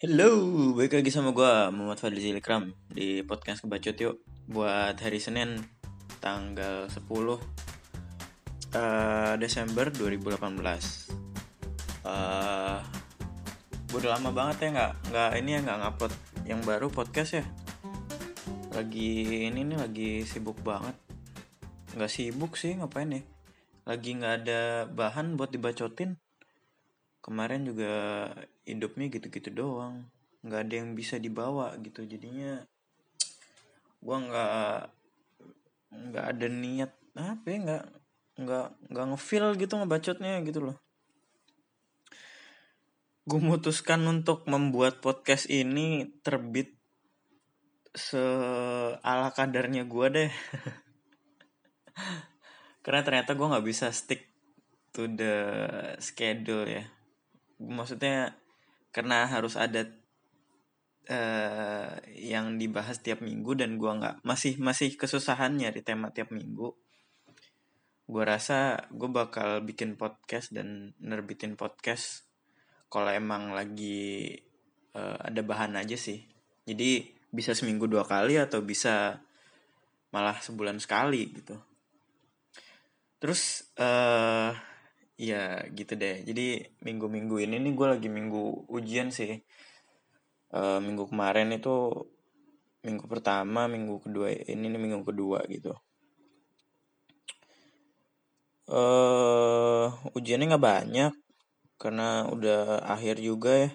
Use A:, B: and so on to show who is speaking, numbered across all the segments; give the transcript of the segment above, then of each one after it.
A: Hello, balik lagi sama gue Muhammad Fadli Zilikram di podcast Kebacot yuk buat hari Senin tanggal 10 uh, Desember 2018. Uh, gue udah lama banget ya nggak nggak ini ya nggak ngupload yang baru podcast ya. Lagi ini nih lagi sibuk banget. Nggak sibuk sih ngapain ya? Lagi nggak ada bahan buat dibacotin kemarin juga hidupnya gitu-gitu doang. Nggak ada yang bisa dibawa gitu. Jadinya gua nggak nggak ada niat apa ya nggak nggak nggak ngefeel gitu ngebacotnya gitu loh. Gue memutuskan untuk membuat podcast ini terbit se ala kadarnya gue deh. Karena ternyata gue nggak bisa stick to the schedule ya maksudnya karena harus ada uh, yang dibahas tiap minggu dan gua nggak masih masih kesusahan nyari tema tiap minggu. Gua rasa gue bakal bikin podcast dan nerbitin podcast kalau emang lagi uh, ada bahan aja sih. Jadi bisa seminggu dua kali atau bisa malah sebulan sekali gitu. Terus uh, Iya gitu deh. Jadi minggu-minggu ini nih gue lagi minggu ujian sih. Uh, minggu kemarin itu minggu pertama, minggu kedua ini nih minggu kedua gitu. Uh, ujiannya nggak banyak karena udah akhir juga ya.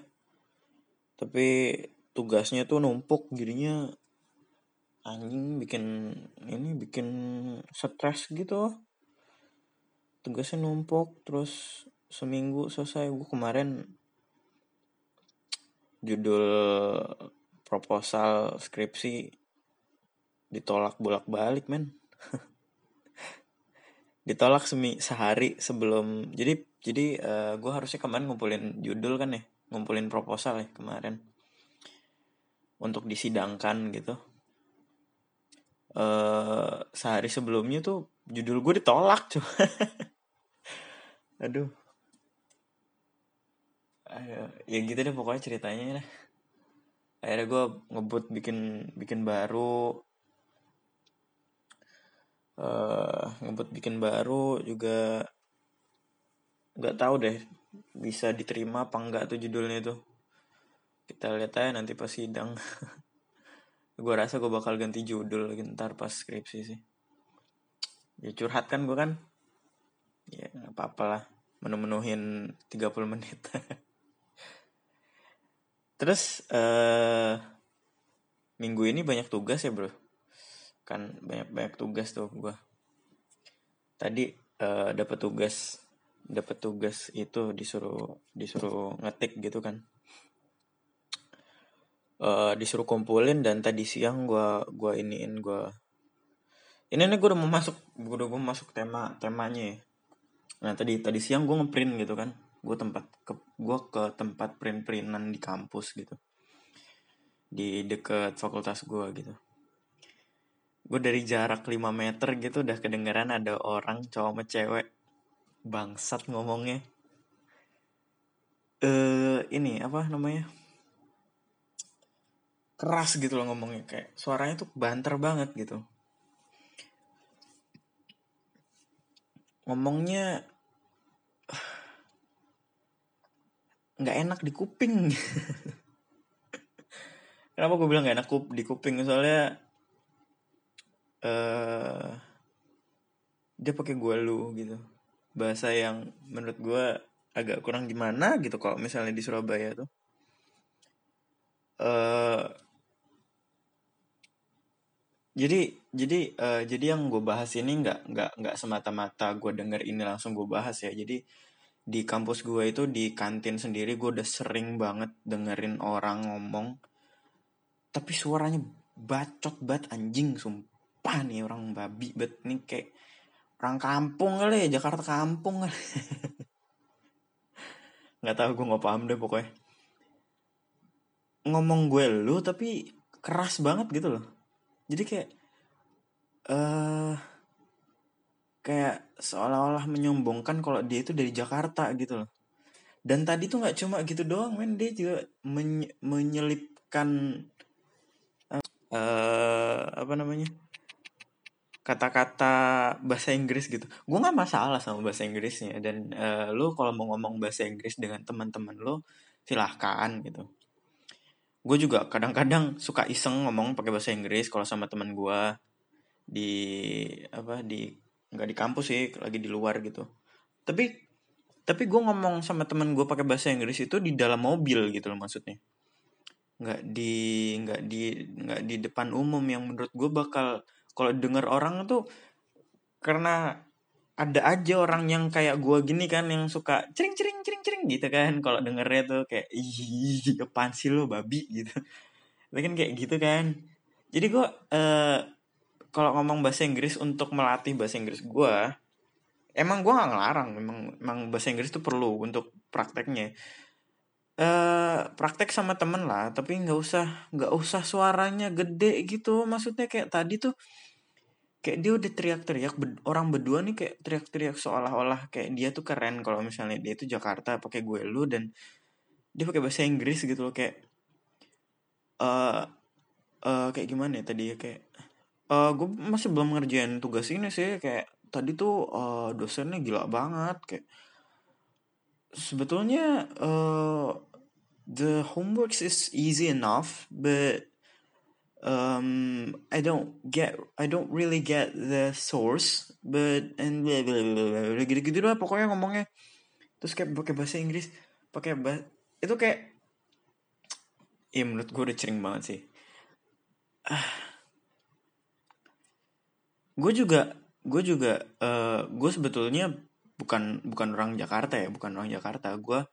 A: Tapi tugasnya tuh numpuk jadinya anjing bikin ini bikin stres gitu tugasnya numpuk terus seminggu selesai. Gue kemarin judul proposal skripsi ditolak bolak-balik men. Ditolak semi sehari sebelum jadi jadi uh, eh, gue harusnya kemarin ngumpulin judul kan ya ngumpulin proposal ya kemarin untuk disidangkan gitu. Uh, sehari sebelumnya tuh judul gue ditolak cuy aduh. Ayo, ya gitu deh pokoknya ceritanya deh. Akhirnya gue ngebut bikin bikin baru. Uh, ngebut bikin baru juga nggak tahu deh bisa diterima apa enggak tuh judulnya itu. Kita lihat aja nanti pas sidang. Gue rasa gue bakal ganti judul ntar pas skripsi sih. Ya curhat kan gue kan ya nggak apa-apa lah. Menu-menuhin 30 menit. Terus uh, minggu ini banyak tugas ya bro? Kan banyak banyak tugas tuh gue tadi uh, eh, dapat tugas dapat tugas itu disuruh disuruh ngetik gitu kan. Uh, disuruh kumpulin dan tadi siang gue gua iniin gue ini nih gue udah mau masuk gue udah mau masuk tema temanya ya nah tadi tadi siang gue ngeprint gitu kan. Gue tempat ke gue ke tempat print printan di kampus gitu. Di deket fakultas gue gitu. Gue dari jarak 5 meter gitu udah kedengeran ada orang cowok sama cewek. Bangsat ngomongnya. Eh ini apa namanya? Keras gitu loh ngomongnya. Kayak suaranya tuh banter banget gitu. Ngomongnya nggak enak di kuping. Kenapa gue bilang nggak enak di kuping? Soalnya uh, dia pakai gue lu gitu. Bahasa yang menurut gue agak kurang gimana gitu kalau misalnya di Surabaya tuh. Uh, jadi jadi uh, jadi yang gue bahas ini nggak nggak nggak semata-mata gue denger ini langsung gue bahas ya. Jadi di kampus gue itu di kantin sendiri gue udah sering banget dengerin orang ngomong. Tapi suaranya bacot banget anjing sumpah nih orang babi bet nih kayak orang kampung kali ya Jakarta kampung kali. Nggak tahu gue nggak paham deh pokoknya. Ngomong gue lu tapi keras banget gitu loh. Jadi kayak eh uh, kayak seolah-olah menyombongkan kalau dia itu dari Jakarta gitu loh. Dan tadi tuh nggak cuma gitu doang men. Dia juga menye menyelipkan uh, apa namanya kata-kata bahasa Inggris gitu. Gue nggak masalah sama bahasa Inggrisnya. Dan uh, lo kalau mau ngomong bahasa Inggris dengan teman-teman lo silahkan gitu. Gue juga kadang-kadang suka iseng ngomong pakai bahasa Inggris kalau sama teman gue di apa di nggak di kampus sih lagi di luar gitu. Tapi tapi gue ngomong sama teman gue pakai bahasa Inggris itu di dalam mobil gitu loh maksudnya. Nggak di nggak di nggak di depan umum yang menurut gue bakal kalau denger orang tuh karena ada aja orang yang kayak gue gini kan yang suka cering cering cering cering gitu kan. Kalau dengernya tuh kayak ih apaan sih lo babi? gitu. Kan kayak gitu kan. Jadi gue uh, kalau ngomong bahasa Inggris untuk melatih bahasa Inggris gue emang gue nggak ngelarang. Memang emang bahasa Inggris itu perlu untuk prakteknya. Uh, praktek sama temen lah tapi nggak usah nggak usah suaranya gede gitu. Maksudnya kayak tadi tuh kayak dia udah teriak-teriak orang berdua nih kayak teriak-teriak seolah-olah kayak dia tuh keren kalau misalnya dia tuh Jakarta pakai gue lu dan dia pakai bahasa Inggris gitu loh. Kayak uh, uh, kayak gimana ya tadi ya kayak uh, gue masih belum ngerjain tugas ini sih kayak tadi tuh uh, dosennya gila banget kayak sebetulnya uh, the homework is easy enough but um I don't get I don't really get the source but and blah blah blah, blah. gitu gitu lah pokoknya ngomongnya terus kayak pakai bahasa Inggris pakai bah itu kayak ya menurut gue udah cering banget sih ah gue juga gue juga uh, gue sebetulnya bukan bukan orang Jakarta ya bukan orang Jakarta. Gue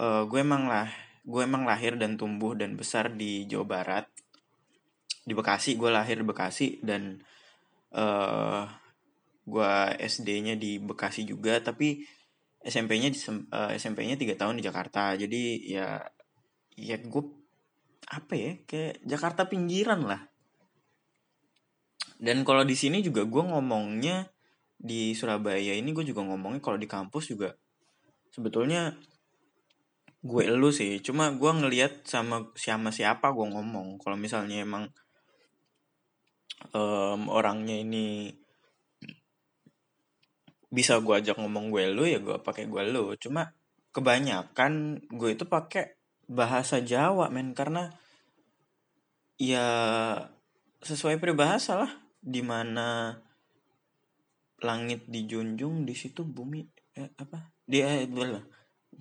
A: uh, gue emang lah gue emang lahir dan tumbuh dan besar di Jawa Barat. Di Bekasi gue lahir di Bekasi dan uh, gue SD-nya di Bekasi juga. Tapi SMP-nya uh, SMP-nya tiga tahun di Jakarta. Jadi ya ya gue apa ya kayak Jakarta pinggiran lah dan kalau di sini juga gue ngomongnya di Surabaya ini gue juga ngomongnya kalau di kampus juga sebetulnya gue elu sih. Cuma gue ngelihat sama siapa siapa gue ngomong. Kalau misalnya emang um, orangnya ini bisa gue ajak ngomong gue lu ya gue pakai gue lu. Cuma kebanyakan gue itu pakai bahasa Jawa men. Karena ya sesuai peribahasa lah di mana langit dijunjung di situ bumi eh, apa? Dia eh,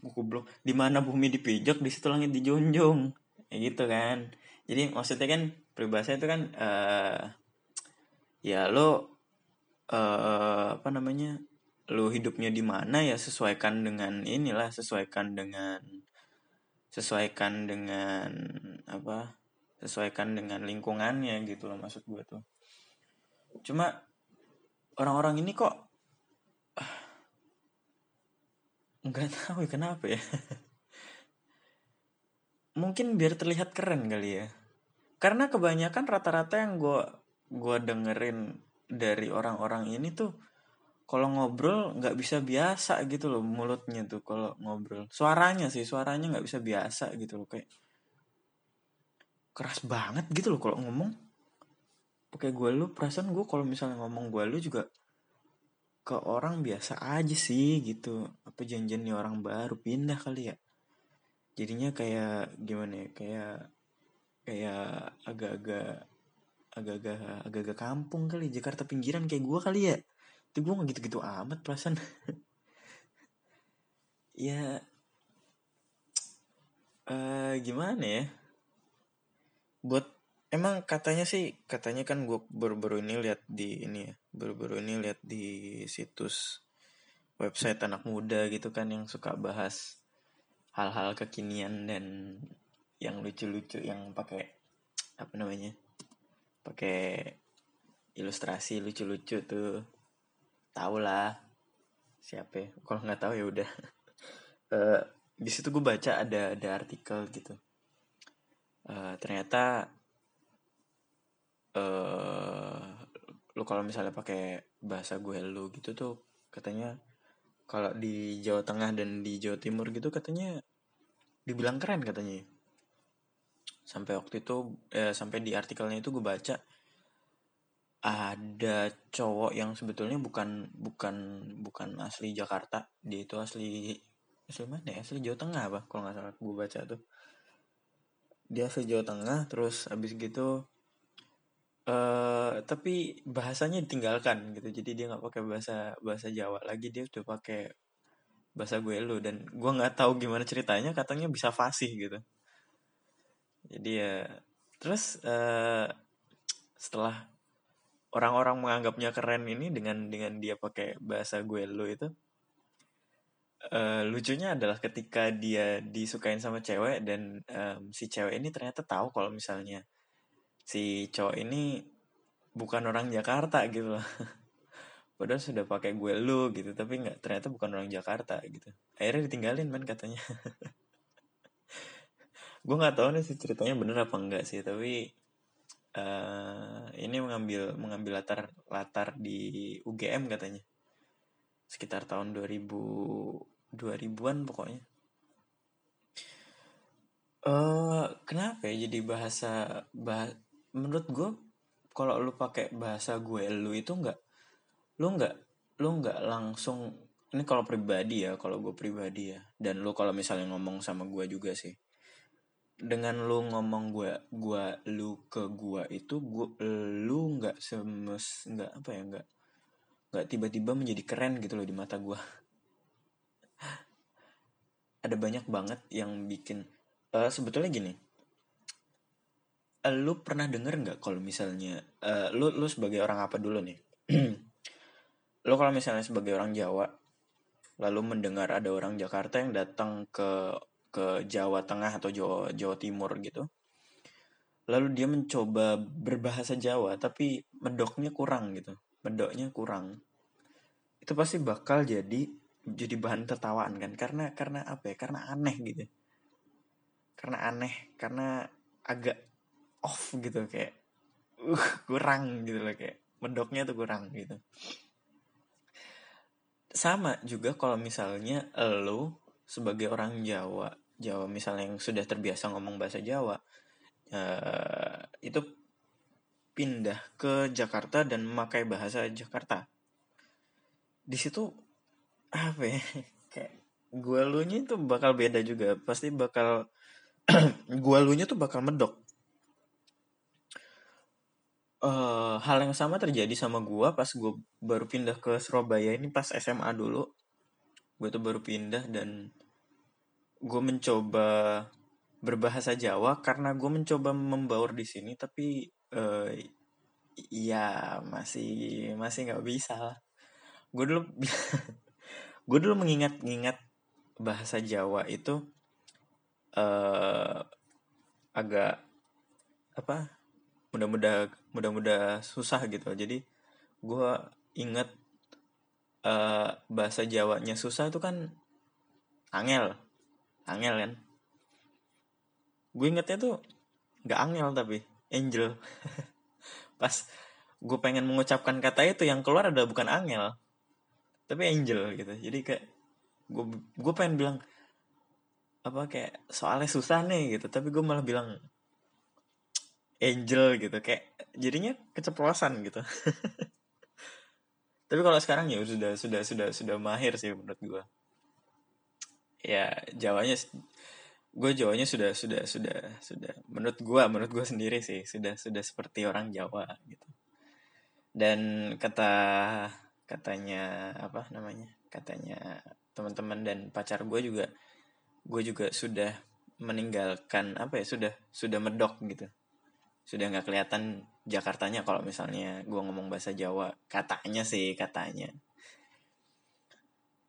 A: goblok. Di mana bumi dipijak di situ langit dijunjung. Ya gitu kan. Jadi maksudnya kan peribahasa itu kan uh, ya lo uh, apa namanya lo hidupnya di mana ya sesuaikan dengan inilah sesuaikan dengan sesuaikan dengan apa sesuaikan dengan lingkungannya gitu loh maksud gue tuh cuma orang-orang ini kok nggak tahu ya kenapa ya. Mungkin biar terlihat keren kali ya. Karena kebanyakan rata-rata yang gue gue dengerin dari orang-orang ini tuh kalau ngobrol nggak bisa biasa gitu loh mulutnya tuh kalau ngobrol. Suaranya sih suaranya nggak bisa biasa gitu loh. Kayak keras banget gitu loh kalau ngomong pakai gue lu perasaan gue kalau misalnya ngomong gue lu juga ke orang biasa aja sih gitu. Apa janjian nih orang baru pindah kali ya. Jadinya kayak gimana ya kayak kayak agak-agak agak-agak agak-agak kampung kali. Jakarta pinggiran kayak gue kali ya. Itu gue nggak gitu-gitu amat perasaan. Ya uh, gimana ya? Buat emang katanya sih katanya kan gue baru-baru ini lihat di ini ya baru-baru ini lihat di situs website anak muda gitu kan yang suka bahas hal-hal kekinian dan yang lucu-lucu yang pakai apa namanya pakai ilustrasi lucu-lucu tuh. Tau lah siapa ya? kalau nggak tahu ya udah. Uh, di situ gue baca ada ada artikel gitu. Uh, ternyata uh, lu kalau misalnya pakai bahasa gue lu gitu tuh katanya kalau di Jawa Tengah dan di Jawa Timur gitu katanya dibilang keren katanya. Sampai waktu itu eh, sampai di artikelnya itu gue baca ada cowok yang sebetulnya bukan bukan bukan asli Jakarta. Dia itu asli asli mana ya? Asli Jawa Tengah apa? Kalau nggak salah gue baca tuh. Dia asli Jawa Tengah terus abis gitu Uh, tapi bahasanya ditinggalkan gitu. Jadi dia nggak pakai bahasa bahasa Jawa lagi. Dia udah pakai bahasa gue lu dan gue nggak tahu gimana ceritanya. Katanya bisa fasih gitu. Jadi ya terus uh, setelah orang-orang menganggapnya keren ini dengan dengan dia pakai bahasa gue lu itu uh, lucunya adalah ketika dia disukain sama cewek dan um, si cewek ini ternyata tahu kalau misalnya si cowok ini bukan orang Jakarta gitu. Loh padahal sudah pakai gue lu gitu tapi nggak ternyata bukan orang Jakarta gitu. Akhirnya ditinggalin man katanya. Gue nggak tahu nih sih ceritanya bener apa enggak sih tapi uh, ini mengambil mengambil latar latar di UGM katanya. Sekitar tahun 2000 2000-an pokoknya. Uh, kenapa ya jadi bahasa bah, menurut gue kalau lu pakai bahasa gue lu itu nggak lu nggak lu nggak langsung ini kalau pribadi ya kalau gue pribadi ya dan lu kalau misalnya ngomong sama gue juga sih dengan lu ngomong gue gue lu ke gue itu gue lu nggak semes nggak apa ya nggak nggak tiba-tiba menjadi keren gitu loh di mata gue ada banyak banget yang bikin uh, sebetulnya gini lu pernah denger nggak kalau misalnya uh, lu lu sebagai orang apa dulu nih? Lu kalau misalnya sebagai orang Jawa lalu mendengar ada orang Jakarta yang datang ke ke Jawa Tengah atau Jawa Jawa Timur gitu lalu dia mencoba berbahasa Jawa tapi medoknya kurang gitu medoknya kurang itu pasti bakal jadi jadi bahan tertawaan kan? Karena karena apa ya? Karena aneh gitu. Karena aneh karena agak off gitu kayak uh kurang gitu loh kayak medoknya tuh kurang gitu. Sama juga kalau misalnya lo sebagai orang Jawa Jawa misalnya yang sudah terbiasa ngomong bahasa Jawa uh, itu pindah ke Jakarta dan memakai bahasa Jakarta. Di situ apa ya kayak gue lu nya itu bakal beda juga. Pasti bakal gue lu nya tuh bakal medok uh, hal yang sama terjadi sama gue pas gue baru pindah ke Surabaya ini pas SMA dulu. Gue tuh baru pindah dan gue mencoba berbahasa Jawa karena gue mencoba membaur di sini tapi uh, ya masih masih nggak bisa lah. Gue dulu gue dulu mengingat-ingat bahasa Jawa itu uh, agak apa mudah-mudah mudah-mudah susah gitu. Jadi gue inget uh, bahasa Jawanya susah itu kan angel angel kan? Gue ingetnya tuh nggak angel tapi angel. Pas gue pengen mengucapkan kata itu yang keluar ada bukan angel tapi angel gitu. Jadi kayak gue gue pengen bilang apa kayak soalnya susah nih gitu. Tapi gue malah bilang angel gitu kayak jadinya keceplosan gitu. Tapi kalau sekarang ya sudah sudah sudah sudah mahir sih menurut gue ya jawanya gue jawanya sudah sudah sudah sudah menurut gue menurut gue sendiri sih sudah sudah seperti orang Jawa gitu. Dan kata katanya apa namanya katanya teman-teman dan pacar gue juga gue juga sudah meninggalkan apa ya sudah sudah medok gitu sudah nggak kelihatan Jakartanya kalau misalnya gue ngomong bahasa Jawa. Katanya sih katanya.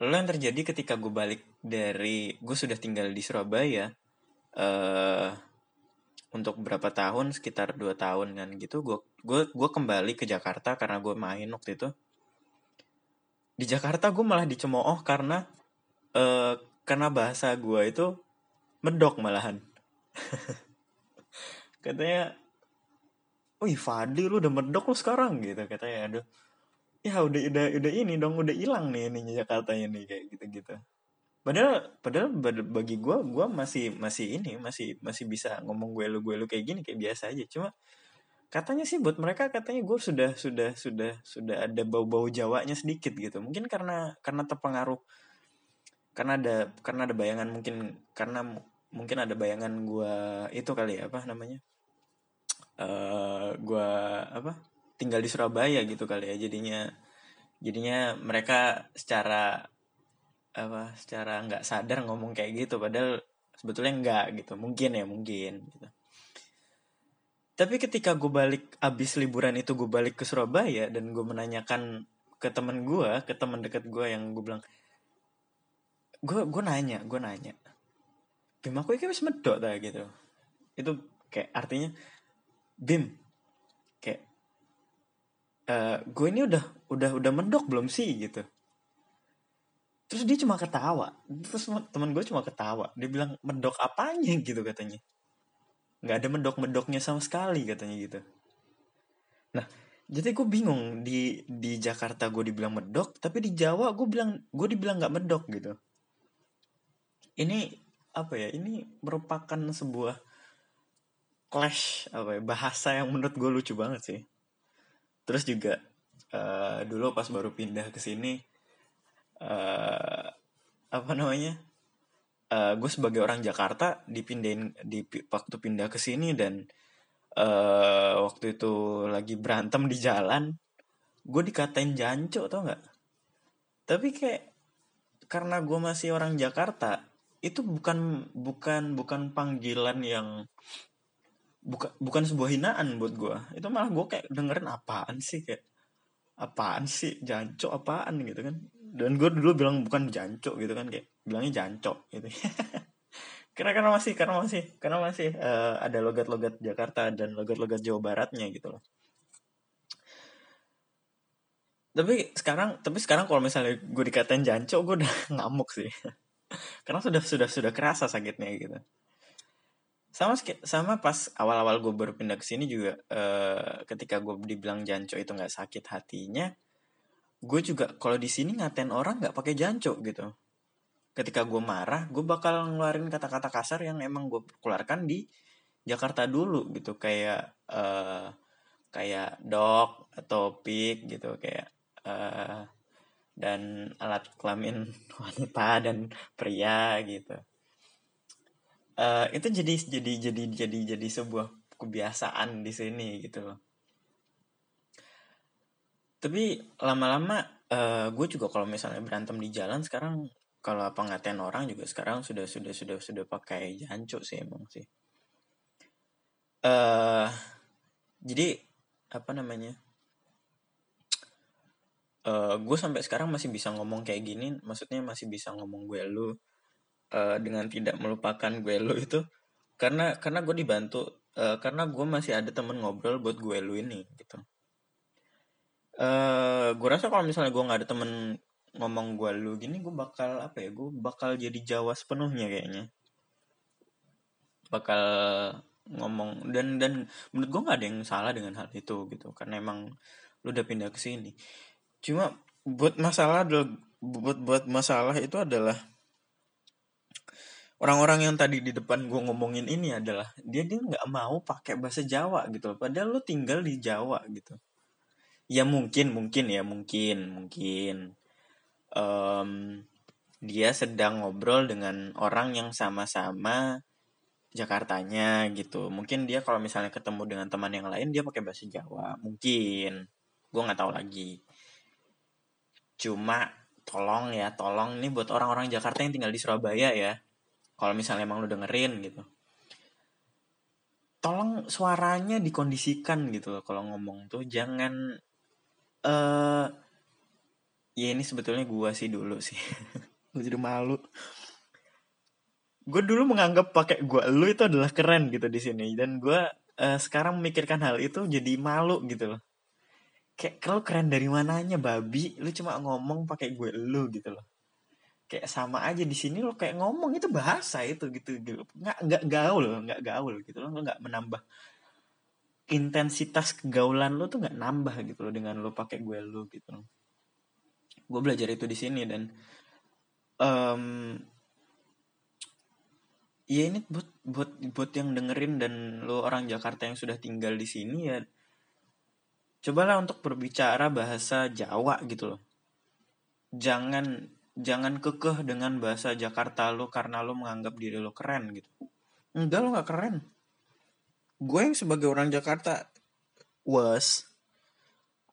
A: Lalu yang terjadi ketika gue balik dari gue sudah tinggal di Surabaya uh, untuk berapa tahun? Sekitar dua tahun kan gitu. Gue gue gue kembali ke Jakarta karena gue main waktu itu. Di Jakarta gue malah dicemooh karena uh, karena bahasa gue itu medok malahan. Katanya wih Fadli lu udah medok lu sekarang gitu katanya. Aduh. Ya udah udah udah ini dong udah hilang nih ininya Jakarta ini kayak gitu gitu padahal padahal bagi gue gue masih masih ini masih masih bisa ngomong gue lu gue lu kayak gini kayak biasa aja. Cuma katanya sih buat mereka katanya gue sudah sudah sudah sudah ada bau-bau Jawanya sedikit gitu. Mungkin karena karena terpengaruh. Karena ada karena ada bayangan mungkin karena mungkin ada bayangan gue itu kali ya apa namanya uh, eh, gue apa tinggal di Surabaya gitu kali ya. Jadinya jadinya mereka secara apa secara nggak sadar ngomong kayak gitu. Padahal sebetulnya nggak gitu. Mungkin ya mungkin gitu. Tapi ketika gue balik abis liburan itu gue balik ke Surabaya dan gue menanyakan ke temen gue ke teman dekat gue yang gue bilang gue gue nanya gue nanya bim aku ini wis medok ta? Gitu. Itu kayak artinya bim kayak uh, gue ini udah udah udah mendok belum sih gitu. Terus dia cuma ketawa. Terus teman gue cuma ketawa. Dia bilang mendok apanya? gitu katanya. Nggak ada mendok mendoknya sama sekali katanya gitu. Nah jadi gue bingung. Di di Jakarta gue dibilang medok tapi di Jawa gue bilang gue dibilang nggak medok gitu. Ini apa ya ini merupakan sebuah clash apa ya bahasa yang menurut gue lucu banget sih. Terus juga uh, dulu pas baru pindah ke sini uh, apa namanya uh, gue sebagai orang Jakarta dipindahin di waktu pindah ke sini dan uh, waktu itu lagi berantem di jalan gue dikatain janco tau nggak? Tapi kayak karena gue masih orang Jakarta itu bukan bukan bukan panggilan yang bukan bukan sebuah hinaan buat gue itu malah gue kayak dengerin apaan sih kayak apaan sih jancok apaan gitu kan. Dan gue dulu bilang bukan jancok gitu kan kayak bilangnya jancok gitu. Karena karena masih karena masih karena masih uh, ada logat-logat Jakarta dan logat-logat Jawa Baratnya gitu loh. Tapi sekarang tapi sekarang kalau misalnya gue dikatain jancok gue udah ngamuk sih. Karena sudah sudah sudah kerasa sakitnya gitu sama sama pas awal-awal gue baru pindah ke sini juga uh, ketika gue dibilang jancok itu nggak sakit hatinya gue juga kalau di sini ngatain orang nggak pakai jancok gitu. Ketika gue marah gue bakal ngeluarin kata-kata kasar yang emang gue keluarkan di Jakarta dulu gitu. Kayak uh, kayak dog atau pig gitu kayak uh, dan alat kelamin wanita dan pria gitu uh, itu jadi jadi jadi jadi jadi sebuah kebiasaan di sini gitu loh. Tapi lama-lama uh, gue juga kalau misalnya berantem di jalan sekarang kalau ngatain orang juga sekarang sudah sudah sudah sudah pakai jancuk sih emang sih. Uh, jadi apa namanya uh, gue sampai sekarang masih bisa ngomong kayak gini maksudnya masih bisa ngomong gue lu uh, dengan tidak melupakan gue lu itu karena karena gue dibantu uh, karena gue masih ada temen ngobrol buat gue lu ini gitu. Uh, gue rasa kalau misalnya gue nggak ada temen ngomong gue lu gini gue bakal apa ya gue bakal jadi Jawa sepenuhnya kayaknya. Bakal ngomong dan dan menurut gue nggak ada yang salah dengan hal itu gitu. Karena emang lu udah pindah ke sini. Cuma buat masalah buat buat masalah itu adalah orang-orang yang tadi di depan gue ngomongin ini adalah dia dia nggak mau pakai bahasa Jawa gitu padahal lu tinggal di Jawa gitu. Ya mungkin mungkin ya mungkin mungkin. Um, dia sedang ngobrol dengan orang yang sama-sama Jakartanya gitu. Mungkin dia kalau misalnya ketemu dengan teman yang lain dia pakai bahasa Jawa. Mungkin. Gue nggak tahu lagi. Cuma tolong ya tolong nih buat orang-orang Jakarta yang tinggal di Surabaya ya kalau misalnya emang lu dengerin gitu. Tolong suaranya dikondisikan gitu. Kalau ngomong tuh jangan eh uh, ya ini sebetulnya gua sih dulu sih. Gue jadi malu. Gue dulu menganggap pakai gua lu itu adalah keren gitu di sini. Dan gue uh, sekarang memikirkan hal itu jadi malu gitu loh. Kayak kalau keren dari mananya babi? Lu cuma ngomong pakai gue lu gitu loh kayak sama aja di sini lo kayak ngomong itu bahasa itu gitu, gitu. nggak nggak gaul nggak gaul gitu lo nggak menambah intensitas kegaulan lo tuh nggak nambah gitu loh dengan lo pakai gue lo gitu loh gue belajar itu di sini dan um, ya ini buat buat buat yang dengerin dan lo orang Jakarta yang sudah tinggal di sini ya cobalah untuk berbicara bahasa Jawa gitu loh jangan jangan kekeh dengan bahasa Jakarta lo karena lo menganggap diri lo keren gitu. Enggak lo nggak keren. Gue yang sebagai orang Jakarta was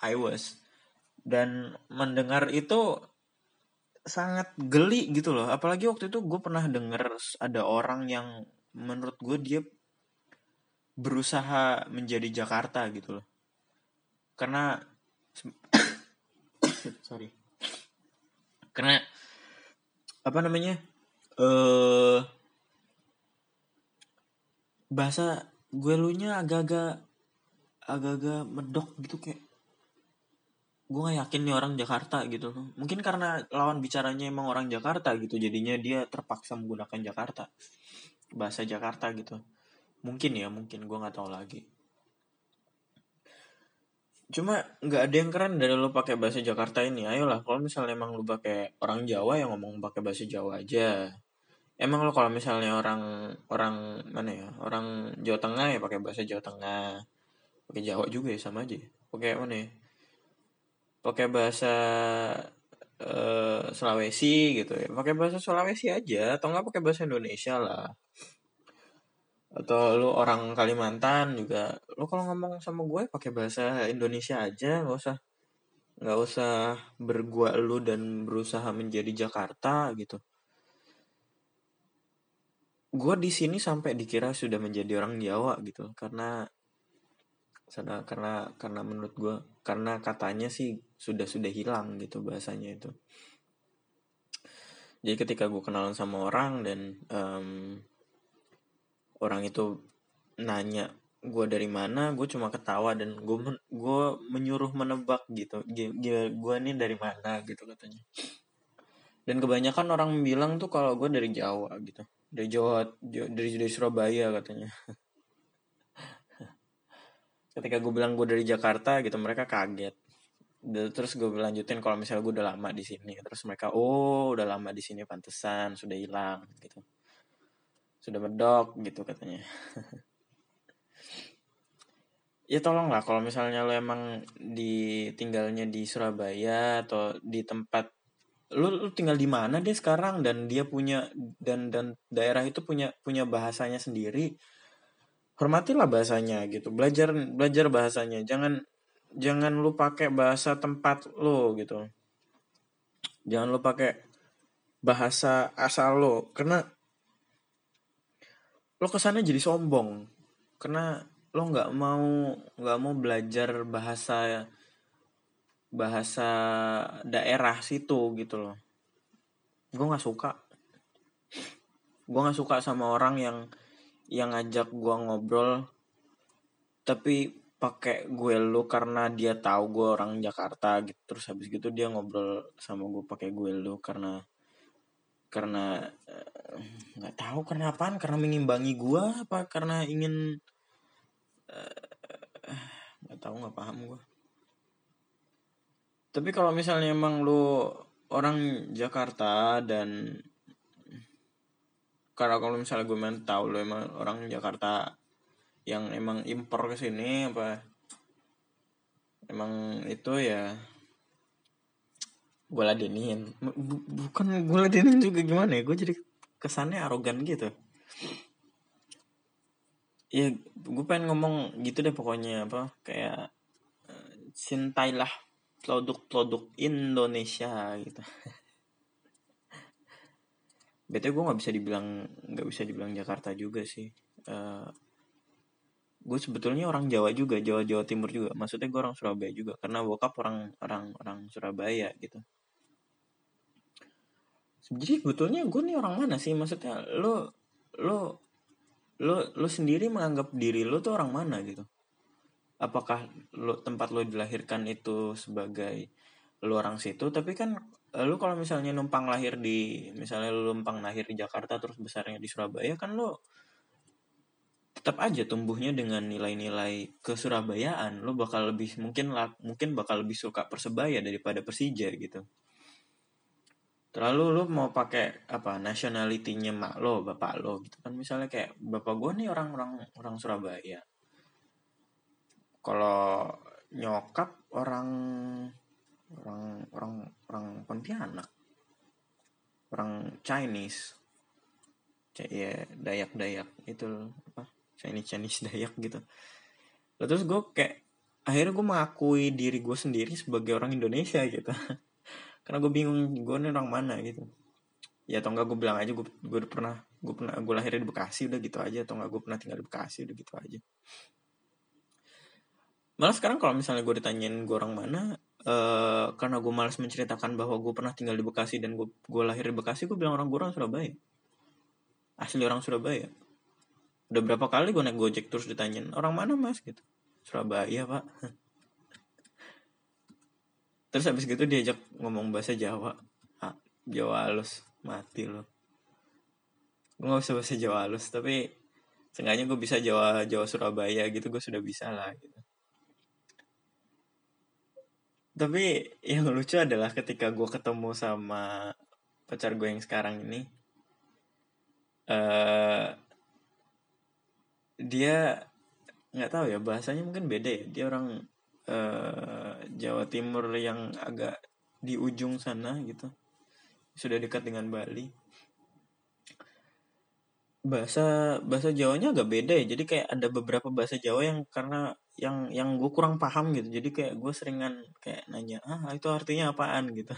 A: I was. Dan mendengar itu sangat geli gitu loh. Apalagi waktu itu gue pernah denger ada orang yang menurut gue dia berusaha menjadi Jakarta gitu loh. Karena sorry. Karena apa namanya eh bahasa gue lu nya agak-agak agak-agak medok gitu kayak gue gak yakin nih orang Jakarta gitu mungkin karena lawan bicaranya emang orang Jakarta gitu jadinya dia terpaksa menggunakan Jakarta bahasa Jakarta gitu. Mungkin ya mungkin gue nggak tahu lagi cuma nggak ada yang keren dari lo pakai bahasa Jakarta ini. Ayolah kalau misalnya emang lo pakai orang Jawa yang ngomong pakai bahasa Jawa aja. Emang lo kalau misalnya orang orang mana ya orang Jawa Tengah ya pakai bahasa Jawa Tengah. Pakai Jawa juga ya sama aja. Pakai mana ya? Pakai bahasa uh, Sulawesi gitu ya. Pakai bahasa Sulawesi aja. Atau nggak pakai bahasa Indonesia lah atau lu orang Kalimantan juga lu kalau ngomong sama gue pakai bahasa Indonesia aja nggak usah nggak usah bergua lu dan berusaha menjadi Jakarta gitu. Gue di sini sampai dikira sudah menjadi orang Jawa gitu karena karena karena karena menurut gue karena katanya sih sudah sudah hilang gitu bahasanya itu. Jadi ketika gue kenalan sama orang dan um, orang itu nanya gue dari mana? Gue cuma ketawa dan gue men gue menyuruh menebak gitu. Gue nih dari mana? gitu katanya. Dan kebanyakan orang bilang tuh kalau gue dari Jawa gitu. Dari Jawa dari dari Surabaya katanya. Ketika gue bilang gue dari Jakarta gitu mereka kaget. Terus gue lanjutin kalau misalnya gue udah lama di sini. Terus mereka oh udah lama di sini pantesan sudah hilang gitu sudah medok gitu katanya. Ya tolonglah kalau misalnya lo emang ditinggalnya di Surabaya atau di tempat lu, lu tinggal di mana deh sekarang? Dan dia punya dan dan daerah itu punya punya bahasanya sendiri? Hormatilah bahasanya gitu. Belajar belajar bahasanya. Jangan jangan lu pakai bahasa tempat lu gitu. Jangan lu pakai bahasa asal lo. Karena lo kesannya jadi sombong karena lo nggak mau nggak mau belajar bahasa bahasa daerah situ gitu loh. Gue nggak suka. Gue nggak suka sama orang yang yang ngajak gue ngobrol tapi pakai gue lu karena dia tahu gue orang Jakarta gitu. Terus habis gitu dia ngobrol sama gue pakai gue lu karena karena eh, nggak uh, tahu kenapa karena mengimbangi gue apa karena ingin eh, nggak uh, tahu nggak paham gue tapi kalau misalnya emang lu orang Jakarta dan karena kalau misalnya gue main tahu lo emang orang Jakarta yang emang impor ke sini apa emang itu ya gue ladenin. Bukan gue ladenin juga gimana ya? Gue jadi kesannya arogan gitu. Ya gue pengen ngomong gitu deh pokoknya apa kayak cintailah produk-produk Indonesia gitu. Btw gue nggak bisa dibilang nggak bisa dibilang Jakarta juga sih. Uh, gue sebetulnya orang Jawa juga Jawa Jawa Timur juga. Maksudnya gue orang Surabaya juga karena bokap orang orang orang Surabaya gitu jadi sebetulnya gue nih orang mana sih? Maksudnya lo lo lo lo sendiri menganggap diri lo tuh orang mana gitu? Apakah lo tempat lo dilahirkan itu sebagai lo orang situ? Tapi kan lu kalau misalnya numpang lahir di misalnya lu numpang lahir di Jakarta terus besarnya di Surabaya kan lu tetap aja tumbuhnya dengan nilai-nilai kesurabayaan. Lu bakal lebih mungkin lah mungkin bakal lebih suka persebaya daripada Persija gitu terlalu lu mau pakai apa nationality-nya mak lo bapak lo gitu kan. Misalnya kayak bapak gue nih orang-orang orang Surabaya. Kalau nyokap orang orang orang orang Pontianak. Orang Chinese. Ya Dayak Dayak itu apa Chinese Chinese Dayak gitu. Lalu terus gue kayak akhirnya gue mengakui diri gue sendiri sebagai orang Indonesia gitu karena gue bingung gue ini orang mana gitu. Ya atau enggak gue bilang aja gue gue pernah gue pernah gue lahir di Bekasi udah gitu aja. Atau enggak gue pernah tinggal di Bekasi udah gitu aja. Malah sekarang kalau misalnya gue ditanyain gue orang mana uh, karena gue malas menceritakan bahwa gue pernah tinggal di Bekasi dan gue gue lahir di Bekasi gue bilang orang gue orang Surabaya. Asli orang Surabaya. Udah berapa kali gue naik gojek terus ditanyain orang mana mas? Gitu. Surabaya pak terus habis gitu diajak ngomong bahasa Jawa. Ah, Jawa halus mati lo gue gak usah bahasa Jawa halus tapi seenggaknya gue bisa Jawa Jawa Surabaya gitu gue sudah bisa lah gitu. Tapi yang lucu adalah ketika gue ketemu sama pacar gue yang sekarang ini uh, dia nggak tahu ya bahasanya mungkin beda ya. Dia orang uh, Jawa Timur yang agak di ujung sana gitu. Sudah dekat dengan Bali. Bahasa bahasa Jawanya agak beda ya. Jadi kayak ada beberapa bahasa Jawa yang karena yang yang gue kurang paham gitu. Jadi kayak gue seringan kayak nanya ah itu artinya apaan? gitu.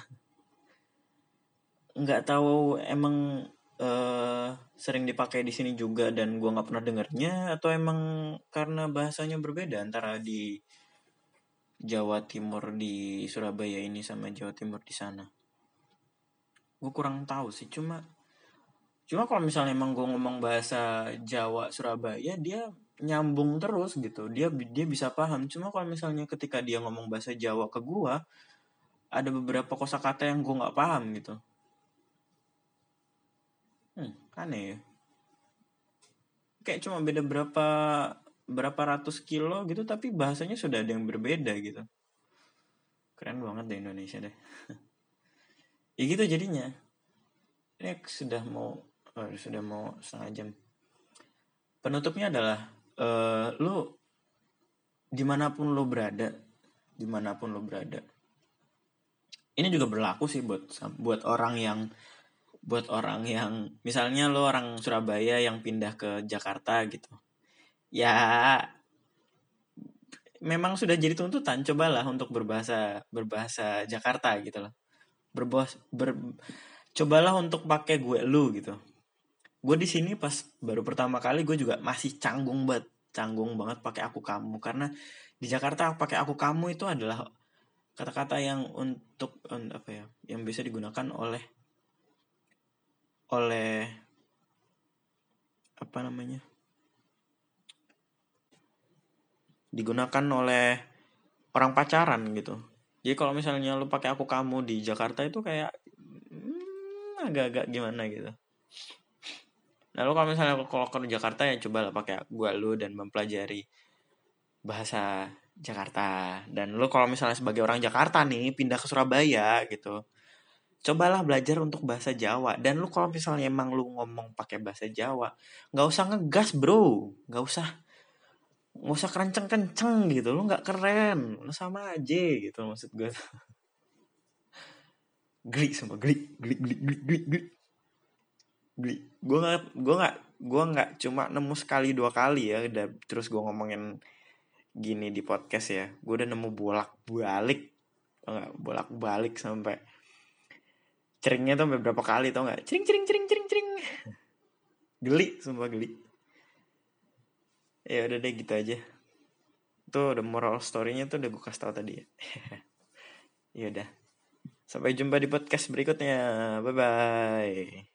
A: Nggak tahu emang uh, sering dipakai di sini juga dan gue nggak pernah dengarnya atau emang karena bahasanya berbeda antara di Jawa Timur di Surabaya ini sama Jawa Timur di sana. Gue kurang tahu sih, cuma cuma kalau misalnya emang gue ngomong bahasa Jawa Surabaya dia nyambung terus gitu. Dia dia bisa paham. Cuma kalau misalnya ketika dia ngomong bahasa Jawa ke gue ada beberapa kosakata yang gue nggak paham gitu. Hmm aneh ya. Kayak cuma beda berapa berapa ratus kilo gitu tapi bahasanya sudah ada yang berbeda gitu. Keren banget deh Indonesia deh. Ya gitu jadinya. Ini sudah mau oh, sudah mau setengah jam. Penutupnya adalah uh, lu di mana pun lo berada di mana pun lo berada. Ini juga berlaku sih buat buat orang yang buat orang yang misalnya lo orang Surabaya yang pindah ke Jakarta gitu ya memang sudah jadi tuntutan. Cobalah untuk berbahasa berbahasa Jakarta gitu loh. Berbos ber, cobalah untuk pakai gue lu gitu. Gue di sini pas baru pertama kali gue juga masih canggung banget canggung banget pakai aku kamu. Karena di Jakarta pakai aku kamu itu adalah kata-kata yang untuk apa ya yang bisa digunakan oleh oleh apa namanya digunakan oleh orang pacaran gitu. Jadi kalau misalnya lu pakai aku kamu di Jakarta itu kayak hmm, agak-agak gimana gitu. Nah lu kalau misalnya kalau ke Jakarta ya coba lah pakai gua lu dan mempelajari bahasa Jakarta. Dan lu kalau misalnya sebagai orang Jakarta nih pindah ke Surabaya gitu cobalah belajar untuk bahasa Jawa. Dan lu kalau misalnya emang lu ngomong pakai bahasa Jawa nggak usah ngegas bro. Nggak usah nggak usah kenceng-kenceng gitu lu nggak keren lu sama aja gitu maksud gue geli sama geli geli geli geli geli geli. Geli. Gue nggak gue nggak gue nggak cuma nemu sekali dua kali ya udah terus gue ngomongin gini di podcast ya. Gue udah nemu bolak balik nggak? Bolak balik sampai ceringnya tuh beberapa kali tau nggak? Cering cering cering cering cering. Geli sumpah geli ya udah deh gitu aja. Tuh udah moral storynya tuh udah gue kasih tau tadi ya. Ya udah. Sampai jumpa di podcast berikutnya. Bye bye